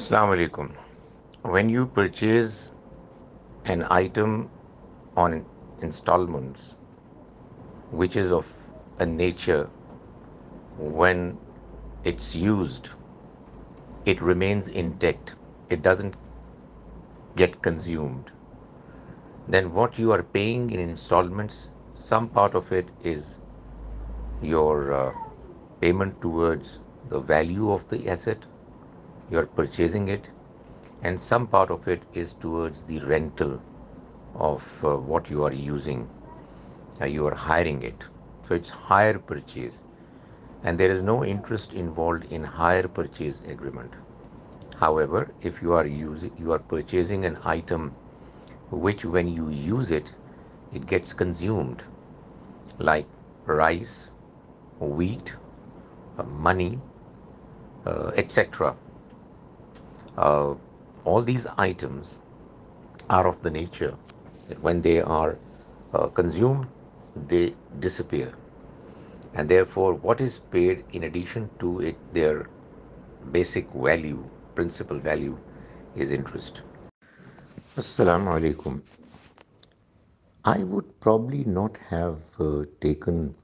Assalamu alaikum. When you purchase an item on installments, which is of a nature when it's used, it remains intact, it doesn't get consumed, then what you are paying in installments, some part of it is your uh, payment towards the value of the asset, you are purchasing it, and some part of it is towards the rental of uh, what you are using. Uh, you are hiring it, so it's hire purchase, and there is no interest involved in hire purchase agreement. However, if you are purchasing an item which when you use it, it gets consumed, like rice, wheat, uh, money, etc. Uh, all these items are of the nature that when they are uh, consumed, they disappear, and therefore what is paid in addition to it, their basic value, principal value, is interest. Assalamu alaikum. I would probably not have uh, taken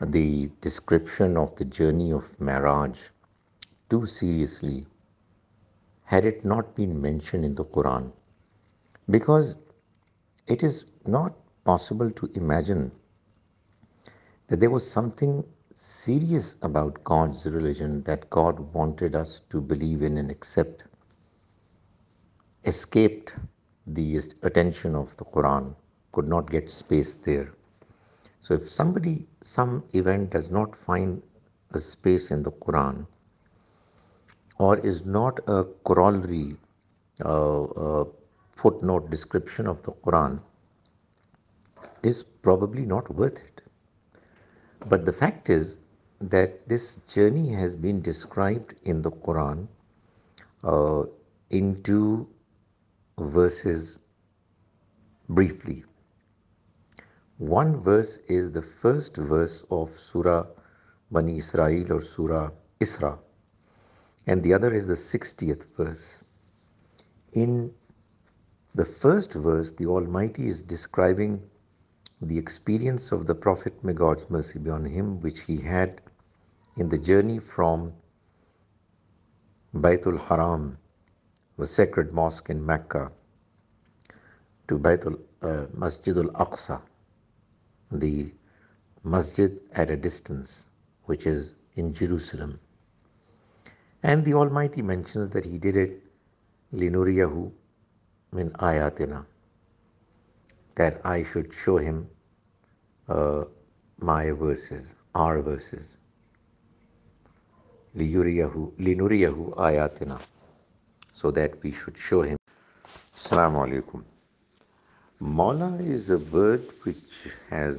the description of the journey of Mi'raj too seriously had it not been mentioned in the Quran, because it is not possible to imagine that there was something serious about God's religion that God wanted us to believe in and accept, escaped the attention of the Quran, could not get space there. So if some event does not find a space in the Quran, or is not a corollary footnote description of the Quran is probably not worth it but the fact is that this journey has described in the Quran in two verses briefly one verse is the first verse of surah Bani Israel or surah Isra and the other is the sixtieth verse in the first verse the almighty is describing the experience of the prophet may God mercy be on him which he had in the journey from Bait al Haram the sacred mosque in Mecca to Bait al Masjid al Aqsa the mosque at a distance which is in Jerusalem and the almighty mentions that he did it لینوریا ہو مین آیا that I should show him my verses or verses لوریاہ آیا تینا سو that we should show him السلام علیکم مولا is a word which has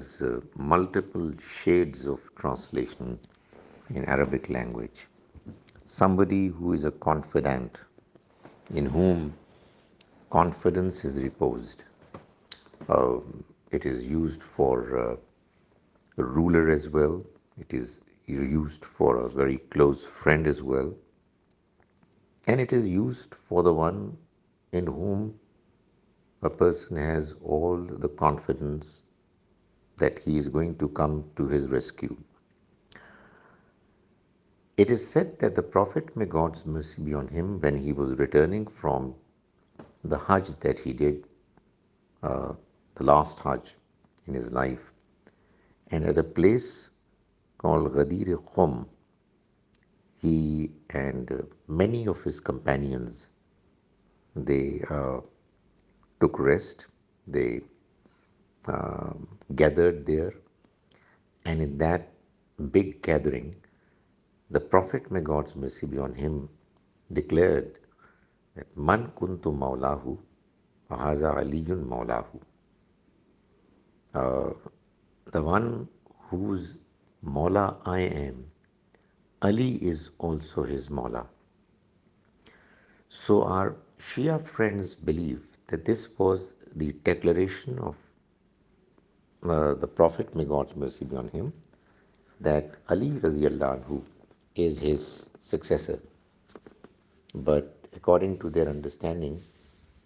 multiple shades of translation in Arabic language somebody who is a confidant, in whom confidence is reposed. Um, it is used for a uh, ruler as well. It is used for a very close friend as well. And it is used for the one in whom a person has all the confidence that he is going to come to his rescue. It is said that the Prophet, may God's mercy be on him, when he was returning from the Hajj that he did, uh, the last Hajj in his life, and at a place called Ghadir Khum, he and uh, many of his companions, they uh, took rest, they um, gathered there, and in that big gathering the prophet may God's may see we on him declared من کن تو مولا ہولی مولا the one whom I am Ali is also his مولا so our Shia friends believe that this was the declaration of the prophet may God's may save you him that Ali رضی اللہ is his successor. But according to their understanding,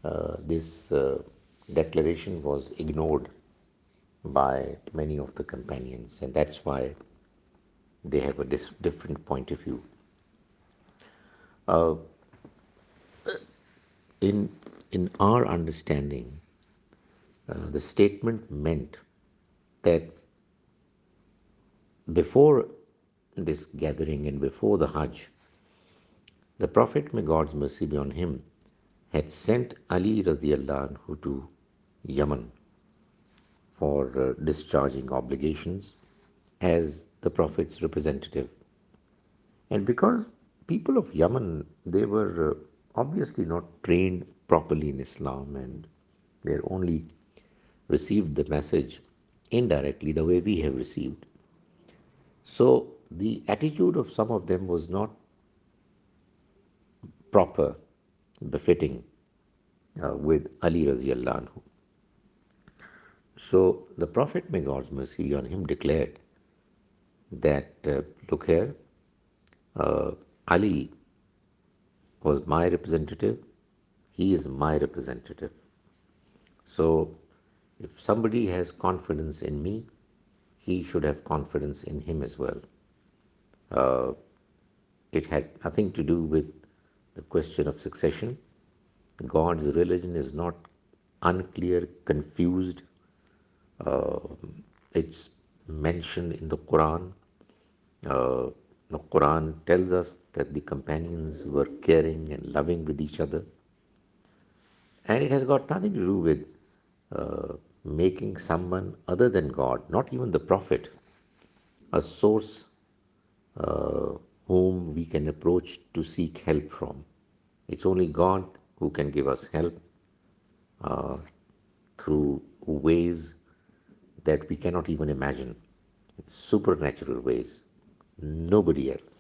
uh, this uh, declaration was ignored by many of the companions, and that's why they have a different point of view. Uh, in our understanding, the statement meant that before س gathering in before the Hajj the prophet may God sent Ali رزی اللہ for discharge obligation as دافٹ and because people of Yemen they were obviously not trained properly and only receive the message in directly the way we've received so the attitude of some of them was not proper fitting with Ali رضی اللہ عنہ so the prophet may God's mercy you are him declare that look here Ali was my representative he is my representative so if somebody has confidence in me he should have confidence in him as well Uh, it had nothing to do with the question of succession. God's religion is not unclear, confused. Uh, it's mentioned in the Quran. Uh, the Quran tells us that the companions were caring and loving with each other. And it has got nothing to do with making someone other than God, not even the Prophet, a source uh, whom we can approach to seek help from. It's only God who can give us help uh, through ways that we cannot even imagine. It's supernatural ways. Nobody else.